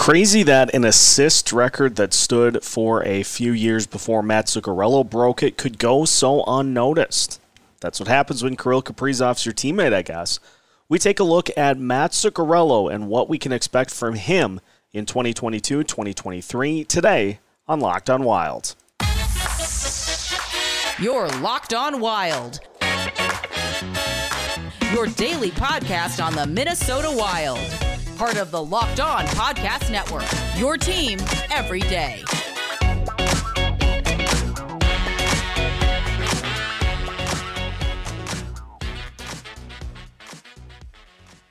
Crazy that an assist record that stood for a few years before Matt Zuccarello broke it could go so unnoticed. That's what happens when Kirill Kaprizov's your teammate, I guess. We take a look at Matt Zuccarello and what we can expect from him in 2022 2023 today on Locked on Wild. You're Locked on Wild. Your daily podcast on the Minnesota Wild part of the Locked On Podcast Network. Your team every day.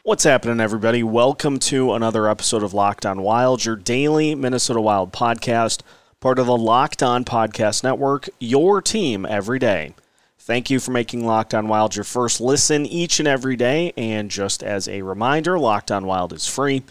What's happening, everybody? Welcome to another episode of Locked On Wild, your daily Minnesota Wild podcast, part of the Locked On Podcast Network, your team every day. Thank you for making Locked On Wild your first listen each and every day. And just as a reminder, Locked On Wild is free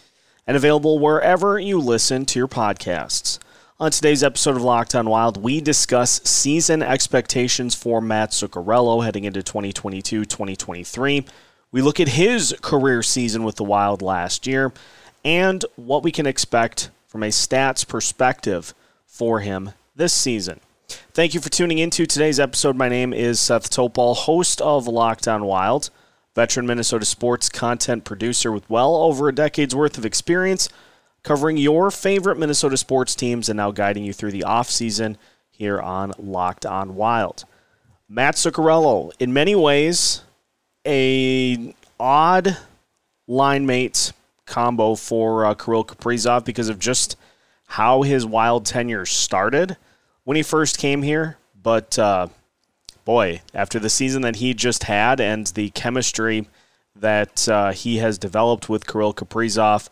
and available wherever you listen to your podcasts. On today's episode of Locked On Wild, we discuss season expectations for Matt Zuccarello heading into 2022 2023. We look at his career season with the Wild last year and what we can expect from a stats perspective for him this season. Thank you for tuning into today's episode. My name is Seth Topal, host of Locked On Wild, veteran Minnesota sports content producer with well over a decade's worth of experience covering your favorite Minnesota sports teams and now guiding you through the offseason here on Locked On Wild. Matt Zuccarello, in many ways, a odd line mate combo for uh, Kirill Kaprizov because of just how his wild tenure started when he first came here, but uh, boy, after the season that he just had and the chemistry that uh, he has developed with Kirill Kaprizov,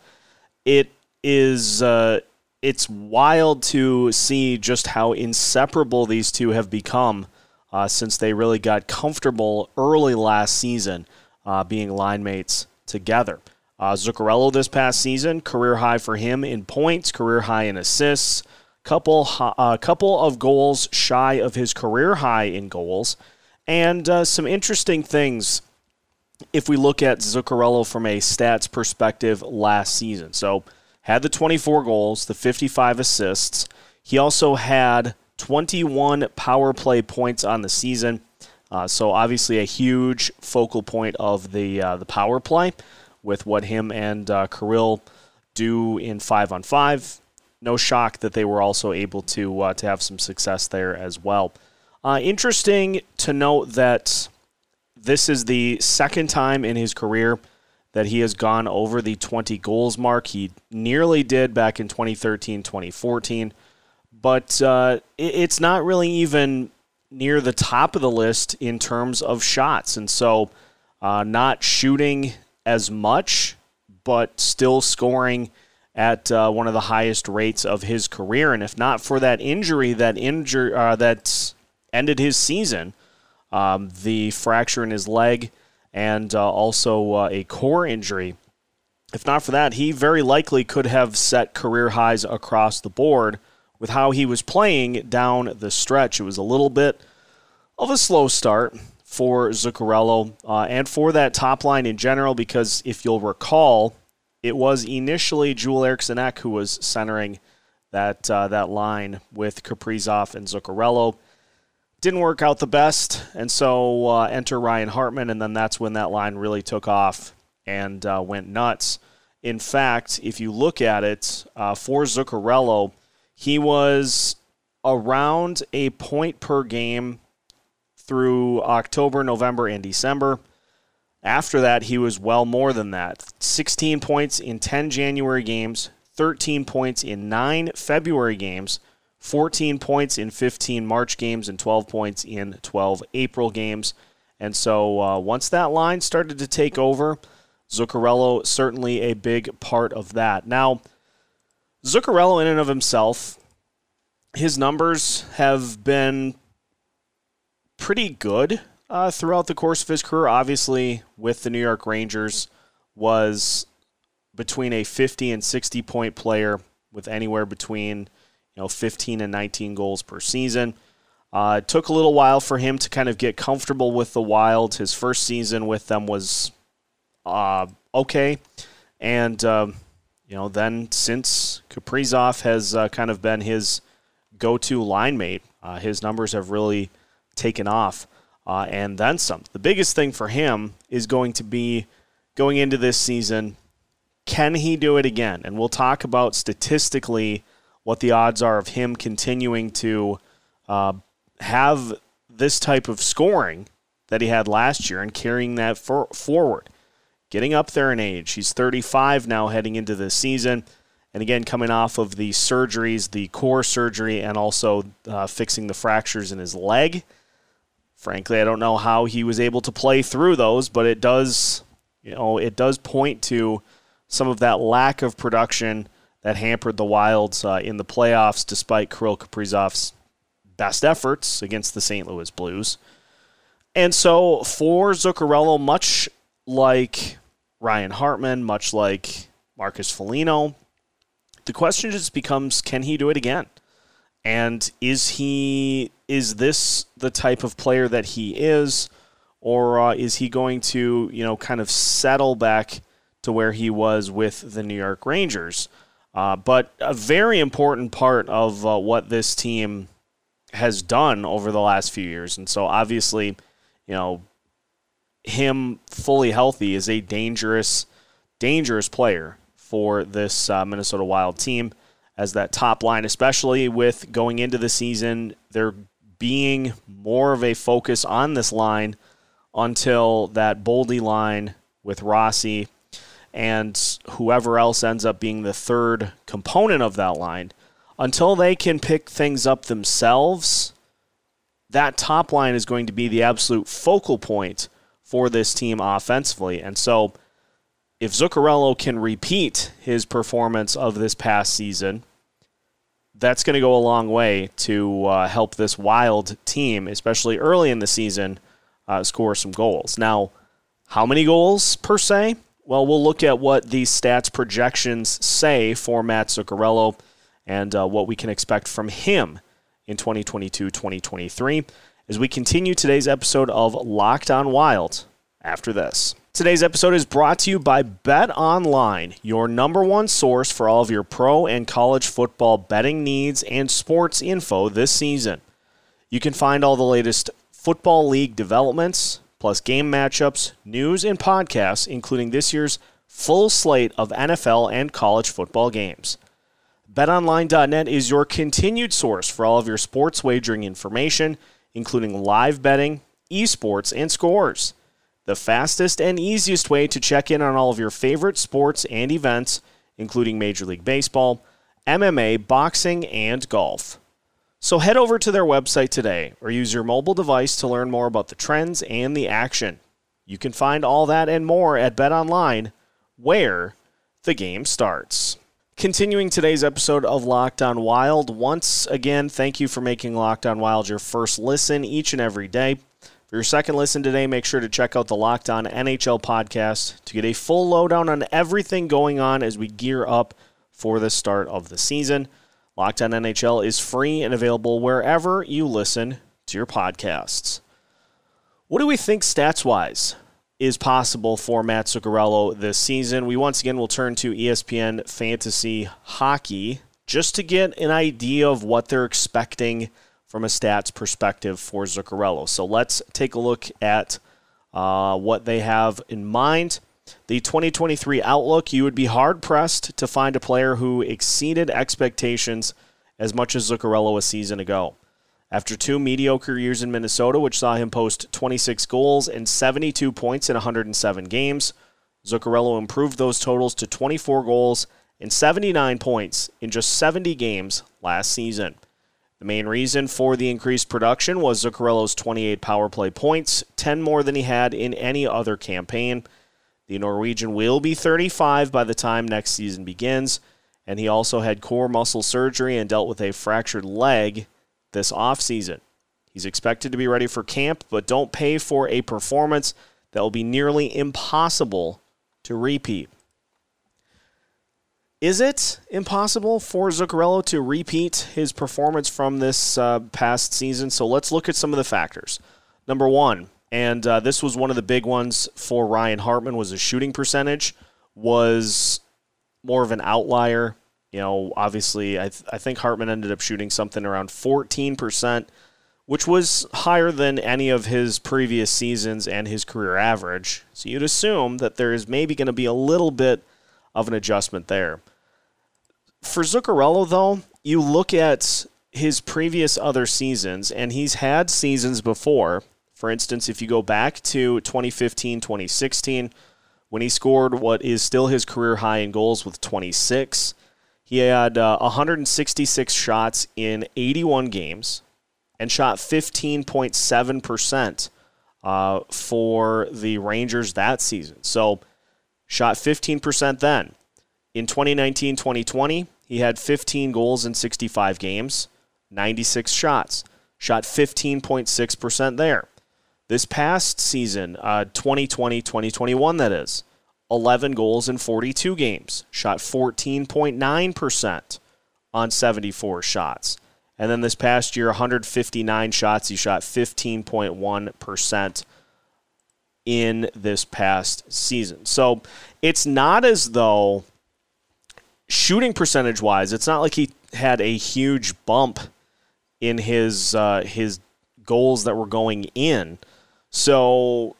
it is uh, it's wild to see just how inseparable these two have become uh, since they really got comfortable early last season, uh, being line mates together. Uh, Zuccarello this past season, career high for him in points, career high in assists couple a uh, couple of goals shy of his career high in goals, and uh, some interesting things if we look at Zuccarello from a stats perspective last season. So had the 24 goals, the 55 assists. He also had 21 power play points on the season. Uh, so obviously a huge focal point of the uh, the power play with what him and uh, Kirill do in five on five no shock that they were also able to uh, to have some success there as well. Uh, interesting to note that this is the second time in his career that he has gone over the 20 goals mark. He nearly did back in 2013, 2014, but uh, it's not really even near the top of the list in terms of shots. And so, uh, not shooting as much, but still scoring at uh, one of the highest rates of his career. And if not for that injury that injure uh, that ended his season, um, the fracture in his leg and uh, also uh, a core injury. If not for that, he very likely could have set career highs across the board with how he was playing down the stretch. It was a little bit of a slow start for Zuccarello uh, and for that top line in general, because if you'll recall, it was initially Joel Eriksson Ek who was centering that uh, that line with Kaprizov and Zuccarello. Didn't work out the best, and so uh, enter Ryan Hartman, and then that's when that line really took off and uh, went nuts. In fact, if you look at it, uh, for Zuccarello, he was around a point per game through October, November, and December. After that, he was well more than that 16 points in 10 January games, 13 points in 9 February games, 14 points in 15 March games, and 12 points in 12 April games. And so uh, once that line started to take over, Zuccarello certainly a big part of that. Now, Zuccarello, in and of himself, his numbers have been pretty good uh, throughout the course of his career. Obviously, with the New York Rangers, was between a 50 and 60 point player with anywhere between you know 15 and 19 goals per season. Uh, it took a little while for him to kind of get comfortable with the Wild. His first season with them was uh, okay, and uh, you know, then since Kaprizov has uh, kind of been his go-to line mate, uh, his numbers have really taken off, uh, and then some. The biggest thing for him is going to be going into this season. Can he do it again? And we'll talk about statistically what the odds are of him continuing to uh, have this type of scoring that he had last year and carrying that for- forward. Getting up there in age. He's 35 now heading into this season. And again, coming off of the surgeries, the core surgery, and also uh, fixing the fractures in his leg. Frankly, I don't know how he was able to play through those, but it does, you know, it does point to some of that lack of production that hampered the Wilds uh, in the playoffs, despite Kirill Kaprizov's best efforts against the St. Louis Blues. And so for Zuccarello, much like Ryan Hartman, much like Marcus Foligno, the question just becomes can he do it again? And is he is this the type of player that he is or uh, is he going to, you know, kind of settle back to where he was with the New York Rangers? Uh, but a very important part of uh, what this team has done over the last few years. And so obviously, you know, him fully healthy is a dangerous, dangerous player for this uh, Minnesota Wild team as that top line, especially with going into the season, there being more of a focus on this line until that Boldy line with Rossi and whoever else ends up being the third component of that line until they can pick things up themselves, that top line is going to be the absolute focal point for this team offensively. And so, if Zuccarello can repeat his performance of this past season, that's going to go a long way to uh, help this wild team, especially early in the season, uh, score some goals. Now, how many goals per se? Well, we'll look at what these stats projections say for Matt Zuccarello and uh, what we can expect from him in 2022 2023 as we continue today's episode of Locked On Wild after this. Today's episode is brought to you by Bet Online, your number one source for all of your pro and college football betting needs and sports info this season. You can find all the latest football league developments, plus game matchups, news, and podcasts, including this year's full slate of NFL and college football games. BetOnline.net is your continued source for all of your sports wagering information, including live betting, esports, and scores. The fastest and easiest way to check in on all of your favorite sports and events, including Major League Baseball, MMA, boxing, and golf. So head over to their website today or use your mobile device to learn more about the trends and the action. You can find all that and more at BetOnline, where the game starts. Continuing today's episode of Locked On Wild, once again, thank you for making Locked On Wild your first listen each and every day. For your second listen today, make sure to check out the Locked On NHL podcast to get a full lowdown on everything going on as we gear up for the start of the season. Locked On NHL is free and available wherever you listen to your podcasts. What do we think stats wise is possible for Matt Zuccarello this season. We once again will turn to ESPN Fantasy Hockey just to get an idea of what they're expecting from a stats perspective for Zuccarello. So let's take a look at uh, what they have in mind. The 2023 outlook, you would be hard pressed to find a player who exceeded expectations as much as Zuccarello a season ago. After two mediocre years in Minnesota, which saw him post 26 goals and 72 points in 107 games, Zuccarello improved those totals to 24 goals and 79 points in just 70 games last season. The main reason for the increased production was Zuccarello's 28 power play points, 10 more than he had in any other campaign. The Norwegian will be 35 by the time next season begins, and he also had core muscle surgery and dealt with a fractured leg this offseason. He's expected to be ready for camp, but don't pay for a performance that will be nearly impossible to repeat. Is it impossible for Zuccarello to repeat his performance from this uh, past season? So let's look at some of the factors. Number one, and uh, this was one of the big ones for Ryan Hartman, was his shooting percentage was more of an outlier. You know, obviously, I, th- I think Hartman ended up shooting something around 14%, which was higher than any of his previous seasons and his career average. So you'd assume that there is maybe going to be a little bit of an adjustment there. For Zuccarello, though, you look at his previous other seasons, and he's had seasons before. For instance, if you go back to 2015, 2016, when he scored what is still his career high in goals with 26, he had uh, 166 shots in 81 games and shot 15.7% uh, for the Rangers that season. So, shot 15% then. In 2019 2020, he had 15 goals in 65 games, 96 shots, shot 15.6% there. This past season, 2020 uh, 2021, that is, 11 goals in 42 games, shot 14.9% on 74 shots. And then this past year, 159 shots, he shot 15.1% in this past season. So it's not as though shooting percentage wise, it's not like he had a huge bump in his uh, his goals that were going in. So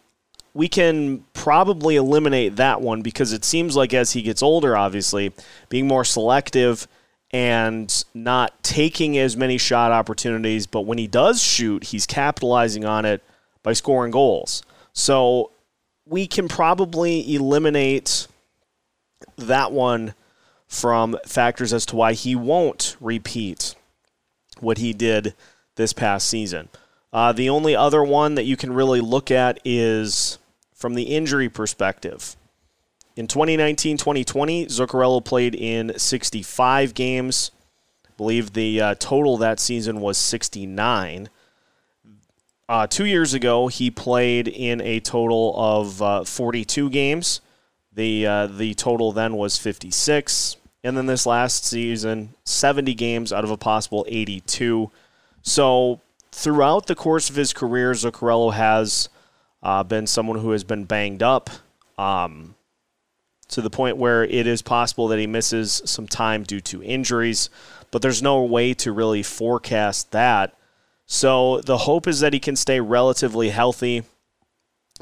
we can probably eliminate that one because it seems like as he gets older, obviously, being more selective and not taking as many shot opportunities, but when he does shoot, he's capitalizing on it by scoring goals. So we can probably eliminate that one from factors as to why he won't repeat what he did this past season. Uh, the only other one that you can really look at is from the injury perspective. In 2019 2020, Zuccarello played in 65 games. I believe the uh, total that season was 69. Uh, two years ago, he played in a total of uh, 42 games. The uh, the total then was 56, and then this last season, 70 games out of a possible 82. So throughout the course of his career, Zuccarello has uh, been someone who has been banged up um, to the point where it is possible that he misses some time due to injuries, but there's no way to really forecast that. So the hope is that he can stay relatively healthy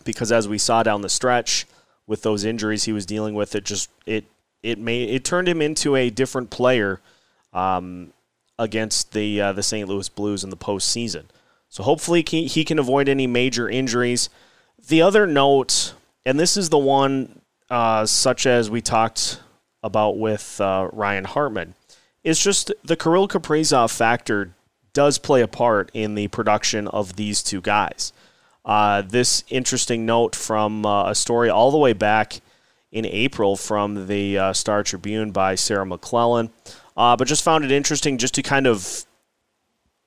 because as we saw down the stretch, with those injuries he was dealing with. It just it it made it turned him into a different player um, against the uh, the St. Louis Blues in the postseason. So hopefully he, can avoid any major injuries. The other note, and this is the one uh, such as we talked about with uh, Ryan Hartman, is just the Kirill Kaprizov factor does play a part in the production of these two guys. Uh, this interesting note from uh, a story all the way back in April from the uh, Star Tribune by Sarah McLellan. Uh, but just found it interesting just to kind of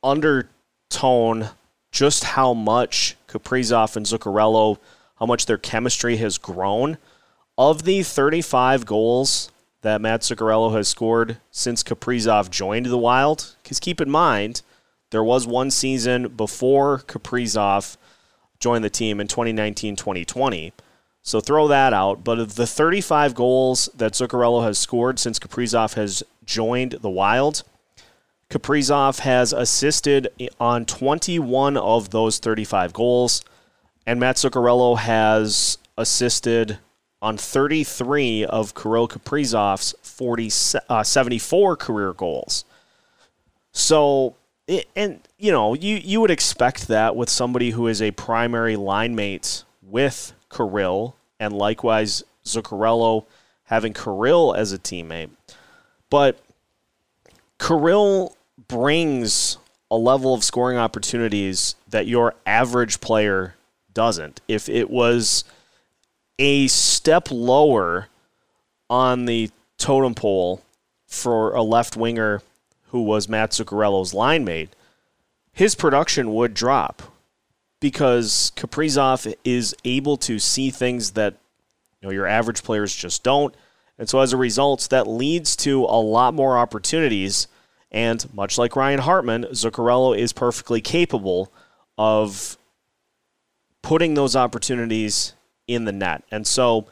undertone just how much Kaprizov and Zuccarello, how much their chemistry has grown. Of the 35 goals that Matt Zuccarello has scored since Kaprizov joined the Wild, because keep in mind, there was one season before Kaprizov – joined the team in 2019 2020. So throw that out. But of the 35 goals that Zuccarello has scored since Kaprizov has joined the Wild, Kaprizov has assisted on 21 of those 35 goals, and Matt Zuccarello has assisted on 33 of Kirill Kaprizov's 40, uh, 74 career goals. So and you know, you you would expect that with somebody who is a primary line mate with Kirill, and likewise Zuccarello having Kirill as a teammate. But Kirill brings a level of scoring opportunities that your average player doesn't. If it was a step lower on the totem pole for a left winger who was Matt Zuccarello's line mate, his production would drop because Kaprizov is able to see things that you know your average players just don't. And so as a result, that leads to a lot more opportunities. And much like Ryan Hartman, Zuccarello is perfectly capable of putting those opportunities in the net. And so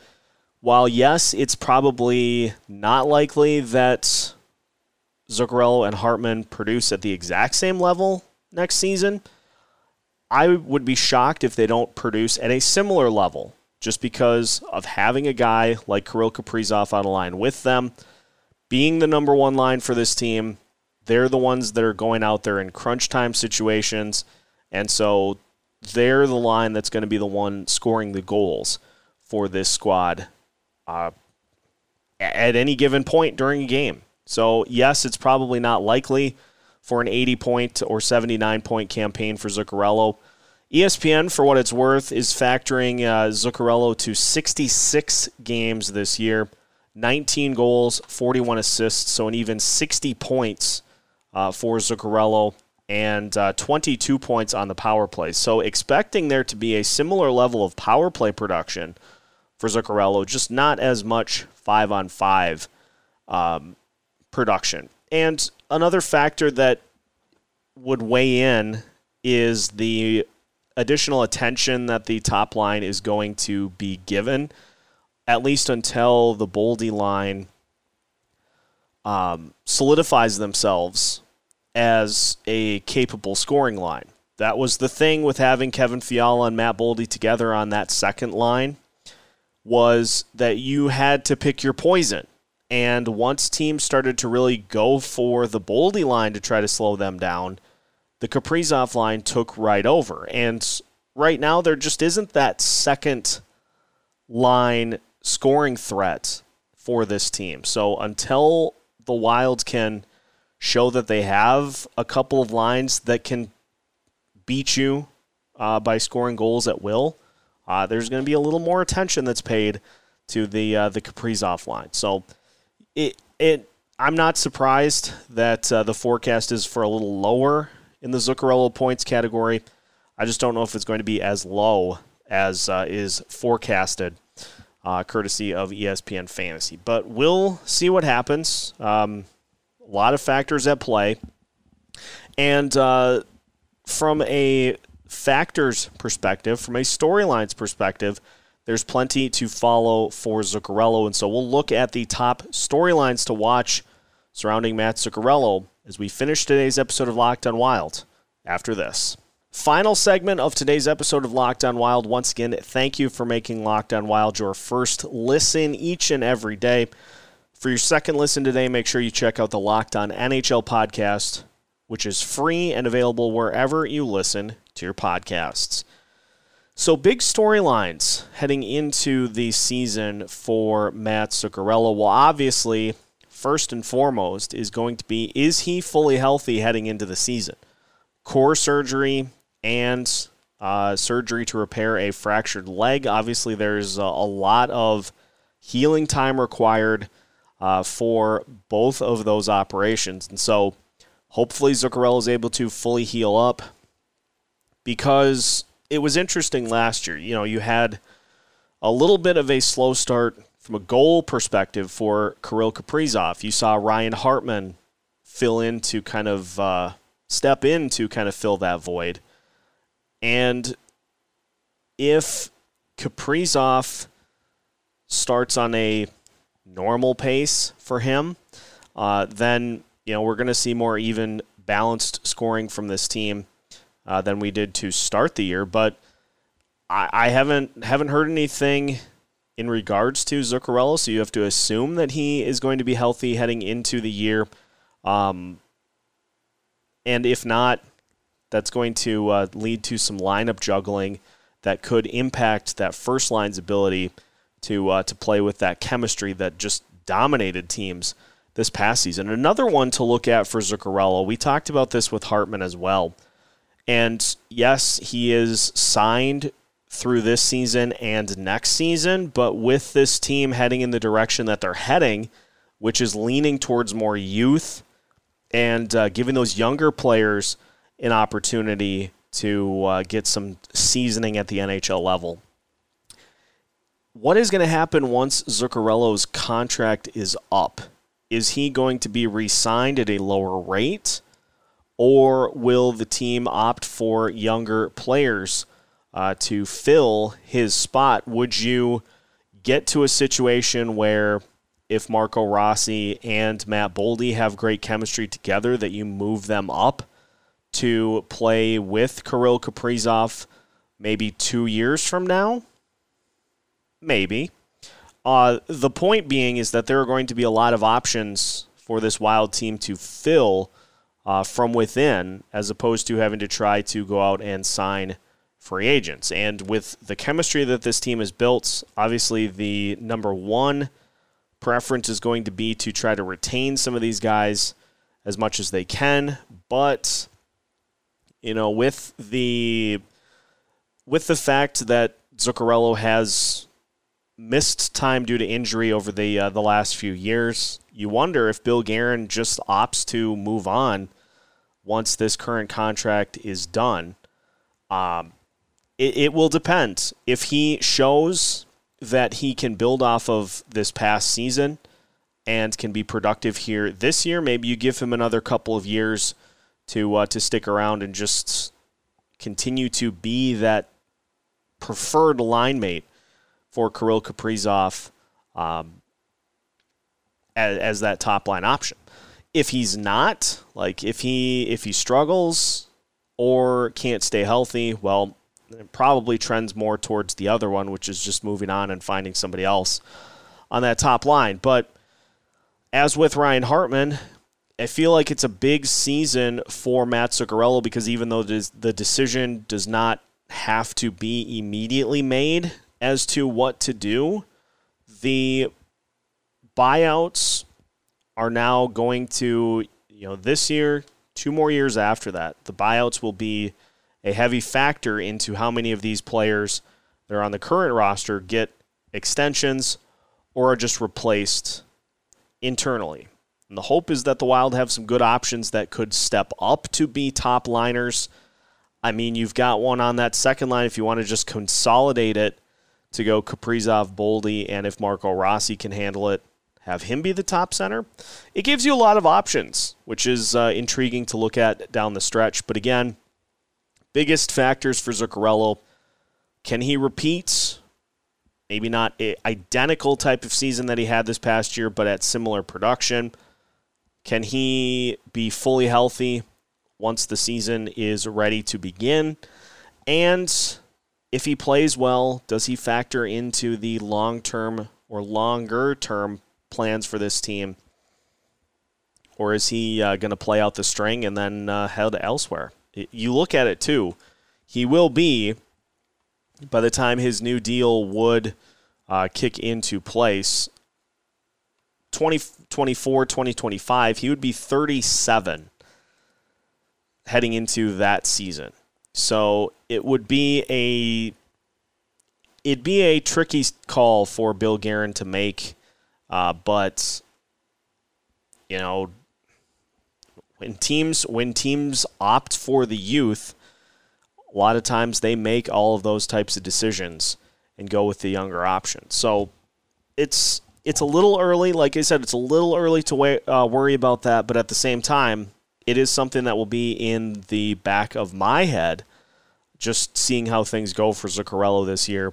while yes, it's probably not likely that Zuccarello and Hartman produce at the exact same level next season, I would be shocked if they don't produce at a similar level just because of having a guy like Kirill Kaprizov on a line with them, being the number one line for this team. They're the ones that are going out there in crunch time situations. And so they're the line that's going to be the one scoring the goals for this squad uh, at any given point during a game. So, yes, it's probably not likely for an 80 point or 79 point campaign for Zuccarello. ESPN, for what it's worth, is factoring uh, Zuccarello to 66 games this year, 19 goals, 41 assists, so an even 60 points uh, for Zuccarello and uh, 22 points on the power play. So expecting there to be a similar level of power play production for Zuccarello, just not as much five on five um, production. And another factor that would weigh in is the additional attention that the top line is going to be given, at least until the Boldy line um, solidifies themselves as a capable scoring line. That was the thing with having Kevin Fiala and Matt Boldy together on that second line was that you had to pick your poison. And once teams started to really go for the Boldy line to try to slow them down, the Kaprizov line took right over. And right now, there just isn't that second line scoring threat for this team. So until the Wild can show that they have a couple of lines that can beat you uh, by scoring goals at will, uh, there's going to be a little more attention that's paid to the uh, the Kaprizov line. So it it I'm not surprised that uh, the forecast is for a little lower in the Zuccarello points category. I just don't know if it's going to be as low as uh, is forecasted, uh, courtesy of ESPN Fantasy. But we'll see what happens. Um, a lot of factors at play. And uh, from a factors perspective, from a storylines perspective, there's plenty to follow for Zuccarello. And so we'll look at the top storylines to watch surrounding Matt Zuccarello as we finish today's episode of Locked on Wild after this. Final segment of today's episode of Locked on Wild. Once again, thank you for making Locked on Wild your first listen each and every day. For your second listen today, make sure you check out the Locked On NHL podcast, which is free and available wherever you listen to your podcasts. So, big storylines heading into the season for Matt Zuccarello. Well, obviously, first and foremost is going to be is he fully healthy heading into the season? Core surgery and uh, surgery to repair a fractured leg. Obviously, there's a, a lot of healing time required uh, for both of those operations. And so hopefully Zuccarello is able to fully heal up because it was interesting last year. You know, you had a little bit of a slow start from a goal perspective for Kirill Kaprizov. You saw Ryan Hartman fill in to kind of uh, step in to kind of fill that void. And if Kaprizov starts on a normal pace for him, uh, then you know we're going to see more even balanced scoring from this team uh, than we did to start the year. But I, I, haven't haven't heard anything in regards to Zuccarello, so you have to assume that he is going to be healthy heading into the year. Um, and if not, that's going to uh, lead to some lineup juggling that could impact that first line's ability to uh, to play with that chemistry that just dominated teams this past season. Another one to look at for Zuccarello. We talked about this with Hartman as well. And yes, he is signed through this season and next season, but with this team heading in the direction that they're heading, which is leaning towards more youth and uh, giving those younger players an opportunity to uh, get some seasoning at the NHL level what is going to happen once Zuccarello's contract is up? Is he going to be re signed at a lower rate? Or will the team opt for younger players uh, to fill his spot? Would you get to a situation where if Marco Rossi and Matt Boldy have great chemistry together, that you move them up to play with Kirill Kaprizov maybe two years from now? Maybe. Uh, the point being is that there are going to be a lot of options for this Wild team to fill uh, from within as opposed to having to try to go out and sign free agents. And with the chemistry that this team has built, obviously the number one preference is going to be to try to retain some of these guys as much as they can. But you know, with the with the fact that Zuccarello has missed time due to injury over the uh, the last few years, you wonder if Bill Guerin just opts to move on once this current contract is done. Um, it, it will depend if he shows that he can build off of this past season and can be productive here this year. Maybe you give him another couple of years to uh, to stick around and just continue to be that preferred line mate for Kirill Kaprizov um, as, as that top line option. If he's not, like if he if he struggles or can't stay healthy, well, it probably trends more towards the other one, which is just moving on and finding somebody else on that top line. But as with Ryan Hartman, I feel like it's a big season for Matt Zuccarello because even though the decision does not have to be immediately made as to what to do, the buyouts are now going to, you know, this year, two more years after that, the buyouts will be a heavy factor into how many of these players that are on the current roster get extensions or are just replaced internally. And the hope is that the Wild have some good options that could step up to be top liners. I mean, you've got one on that second line if you want to just consolidate it to go Kaprizov, Boldy, and if Marco Rossi can handle it, have him be the top center. It gives you a lot of options, which is uh, intriguing to look at down the stretch. But again, biggest factors for Zuccarello can he repeat? Maybe not identical type of season that he had this past year, but at similar production. Can he be fully healthy once the season is ready to begin? And if he plays well, does he factor into the long term or longer term plans for this team? Or is he uh, going to play out the string and then uh, head elsewhere? You look at it too. He will be, by the time his new deal would uh, kick into place, 2024, 2025, he would be 37 heading into that season. So it would be a it'd be a tricky call for Bill Guerin to make, uh, but you know when teams when teams opt for the youth, a lot of times they make all of those types of decisions and go with the younger option. So it's it's a little early. Like I said, it's a little early to wa- uh, worry about that, but at the same time, it is something that will be in the back of my head, just seeing how things go for Zuccarello this year,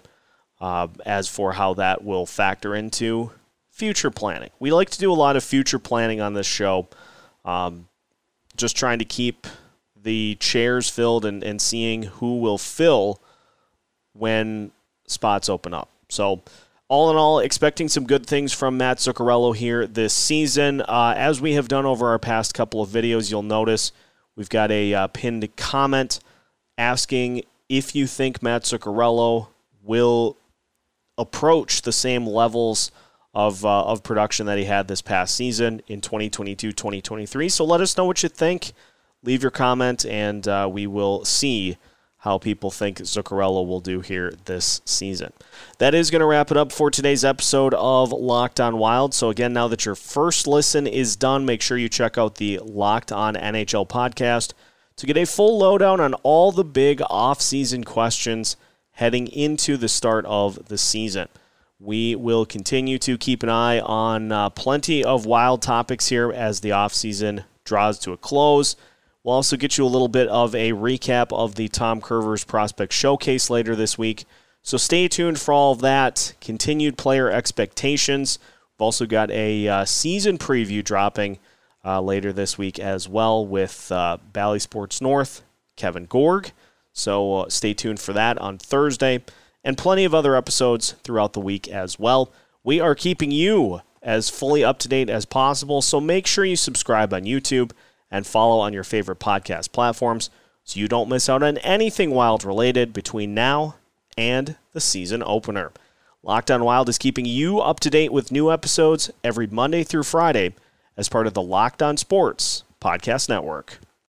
uh, as for how that will factor into future planning. We like to do a lot of future planning on this show, um, just trying to keep the chairs filled and, and seeing who will fill when spots open up. So, all in all, expecting some good things from Matt Zuccarello here this season. Uh, as we have done over our past couple of videos, you'll notice we've got a uh, pinned comment asking if you think Matt Zuccarello will approach the same levels of, uh, of production that he had this past season in 2022 2023. So let us know what you think. Leave your comment, and uh, we will see how people think Zuccarello will do here this season. That is going to wrap it up for today's episode of Locked On Wild. So, again, now that your first listen is done, make sure you check out the Locked On NHL podcast to get a full lowdown on all the big off-season questions heading into the start of the season. We will continue to keep an eye on uh, plenty of wild topics here as the offseason draws to a close. We'll also get you a little bit of a recap of the Tom Kurvers Prospect Showcase later this week, So stay tuned for all of that. Continued player expectations. We've also got a uh, season preview dropping uh, later this week as well with uh, Bally Sports North, Kevin Gorg. So uh, stay tuned for that on Thursday and plenty of other episodes throughout the week as well. We are keeping you as fully up to date as possible, so make sure you subscribe on YouTube and follow on your favorite podcast platforms so you don't miss out on anything wild related between now and the season opener. Locked on Wild is keeping you up to date with new episodes every Monday through Friday as part of the Locked on Sports Podcast Network.